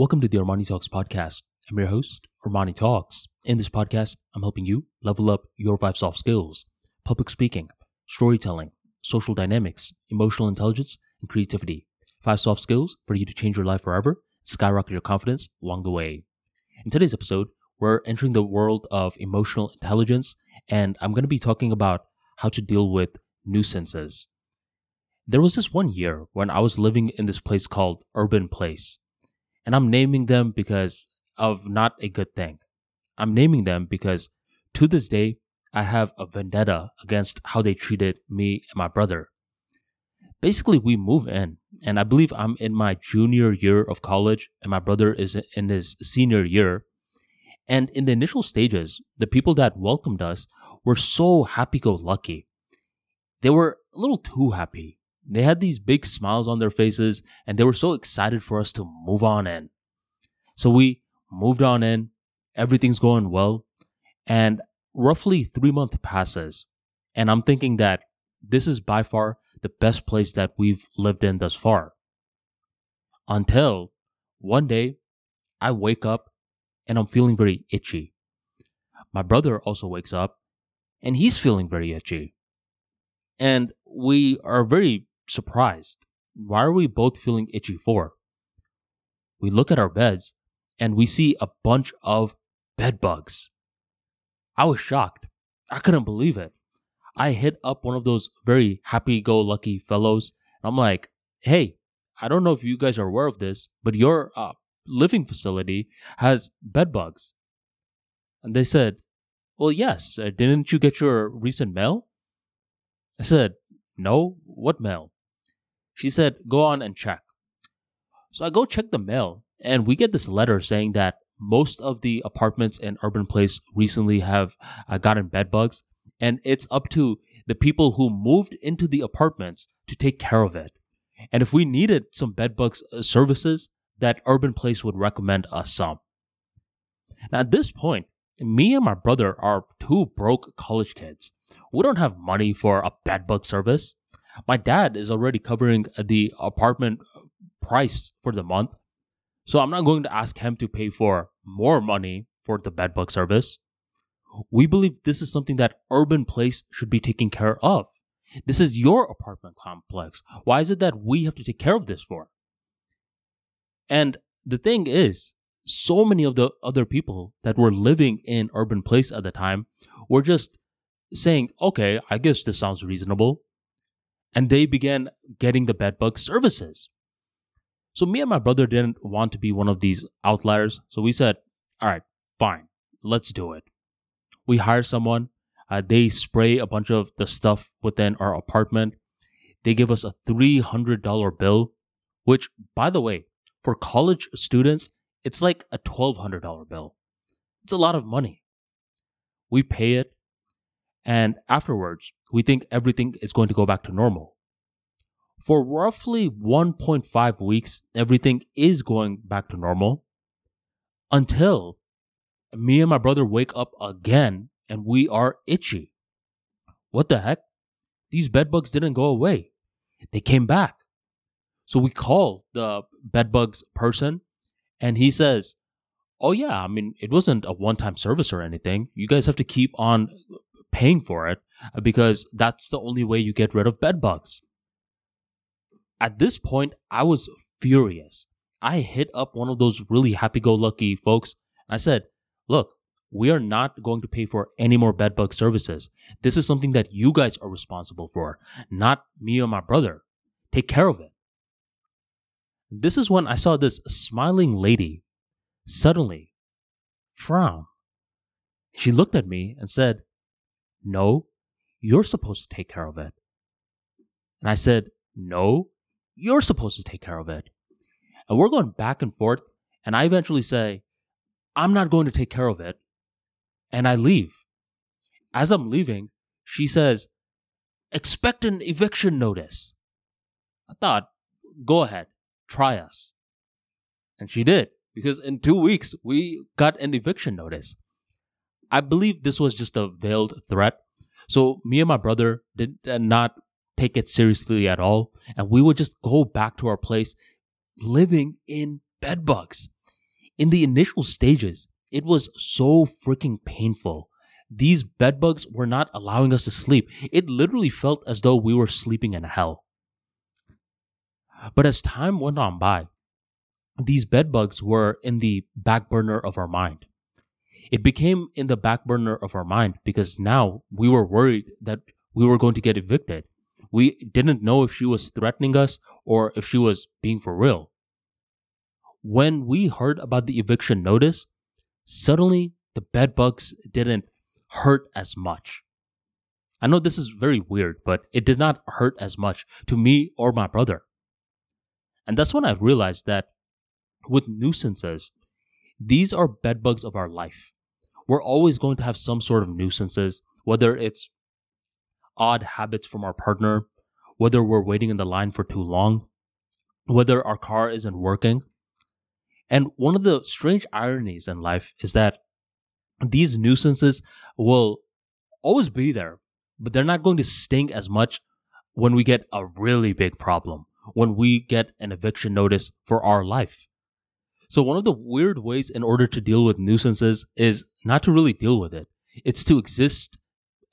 Welcome to the Armani Talks podcast. I'm your host, Armani Talks. In this podcast, I'm helping you level up your five soft skills public speaking, storytelling, social dynamics, emotional intelligence, and creativity. Five soft skills for you to change your life forever, skyrocket your confidence along the way. In today's episode, we're entering the world of emotional intelligence, and I'm going to be talking about how to deal with nuisances. There was this one year when I was living in this place called Urban Place. And I'm naming them because of not a good thing. I'm naming them because to this day, I have a vendetta against how they treated me and my brother. Basically, we move in, and I believe I'm in my junior year of college, and my brother is in his senior year. And in the initial stages, the people that welcomed us were so happy go lucky. They were a little too happy. They had these big smiles on their faces and they were so excited for us to move on in. So we moved on in, everything's going well, and roughly three months passes. And I'm thinking that this is by far the best place that we've lived in thus far. Until one day I wake up and I'm feeling very itchy. My brother also wakes up and he's feeling very itchy. And we are very surprised. Why are we both feeling itchy for? We look at our beds and we see a bunch of bed bugs. I was shocked. I couldn't believe it. I hit up one of those very happy go lucky fellows and I'm like, hey, I don't know if you guys are aware of this, but your uh, living facility has bed bugs. And they said, well, yes, uh, didn't you get your recent mail? I said, no, what mail? She said, Go on and check. So I go check the mail, and we get this letter saying that most of the apartments in Urban Place recently have uh, gotten bed bugs, and it's up to the people who moved into the apartments to take care of it. And if we needed some bed bugs uh, services, that Urban Place would recommend us some. Now, at this point, me and my brother are two broke college kids. We don't have money for a bed bug service my dad is already covering uh, the apartment uh, price for the month. So I'm not going to ask him to pay for more money for the bedbug service. We believe this is something that Urban Place should be taking care of. This is your apartment complex. Why is it that we have to take care of this for? And the thing is, so many of the other people that were living in Urban Place at the time were just saying, okay, I guess this sounds reasonable and they began getting the bedbug services. So me and my brother didn't want to be one of these outliers. So we said, all right, fine, let's do it. We hire someone. Uh, they spray a bunch of the stuff within our apartment. They give us a $300 bill, which, by the way, for college students, it's like a $1,200 bill. It's a lot of money. We pay it. And afterwards, we think everything is going to go back to normal. For roughly 1.5 weeks, everything is going back to normal until me and my brother wake up again and we are itchy. What the heck? These bed bugs didn't go away. They came back. So we call the bed bugs person and he says, Oh, yeah, I mean, it wasn't a one time service or anything. You guys have to keep on paying for it uh, because that's the only way you get rid of bed bugs. At this point, I was furious. I hit up one of those really happy go lucky folks. And I said, Look, we are not going to pay for any more bed bug services. This is something that you guys are responsible for, not me or my brother. Take care of it. This is when I saw this smiling lady suddenly frown. She looked at me and said, no, you're supposed to take care of it. And I said, No, you're supposed to take care of it. And we're going back and forth. And I eventually say, I'm not going to take care of it. And I leave. As I'm leaving, she says, Expect an eviction notice. I thought, Go ahead, try us. And she did, because in two weeks, we got an eviction notice. I believe this was just a veiled threat. So me and my brother did uh, not take it seriously at all. And we would just go back to our place living in bedbugs. in the initial stages, it was so freaking painful. These bedbugs were not allowing us to sleep. It literally felt as though we were sleeping in hell. But as time went on by, these bedbugs were in the back burner of our mind. It became in the back burner of our mind because now we were worried that we were going to get evicted. We didn't know if she was threatening us or if she was being for real. When we heard about the eviction notice, suddenly the bed bugs didn't hurt as much. I know this is very weird, but it did not hurt as much to me or my brother. And that's when I realized that with nuisances, these are bedbugs of our life. We're always going to have some sort of nuisances, whether it's odd habits from our partner, whether we're waiting in the line for too long, whether our car isn't working. And one of the strange ironies in life is that these nuisances will always be there, but they're not going to sting as much when we get a really big problem, when we get an eviction notice for our life. So, one of the weird ways in order to deal with nuisances is not to really deal with it, it's to exist.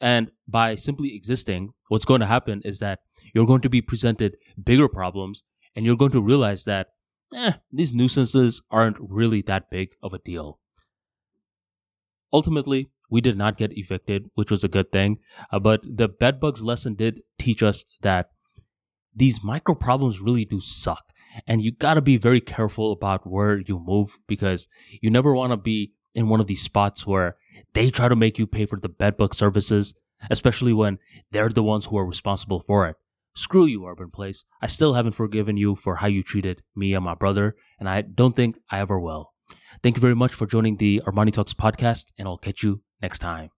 And by simply existing, what's going to happen is that you're going to be presented bigger problems and you're going to realize that eh, these nuisances aren't really that big of a deal. Ultimately, we did not get evicted, which was a good thing. Uh, but the bedbugs lesson did teach us that these micro problems really do suck. And you got to be very careful about where you move because you never want to be in one of these spots where they try to make you pay for the bedbug services, especially when they're the ones who are responsible for it. Screw you, Urban Place. I still haven't forgiven you for how you treated me and my brother, and I don't think I ever will. Thank you very much for joining the Armani Talks podcast, and I'll catch you next time.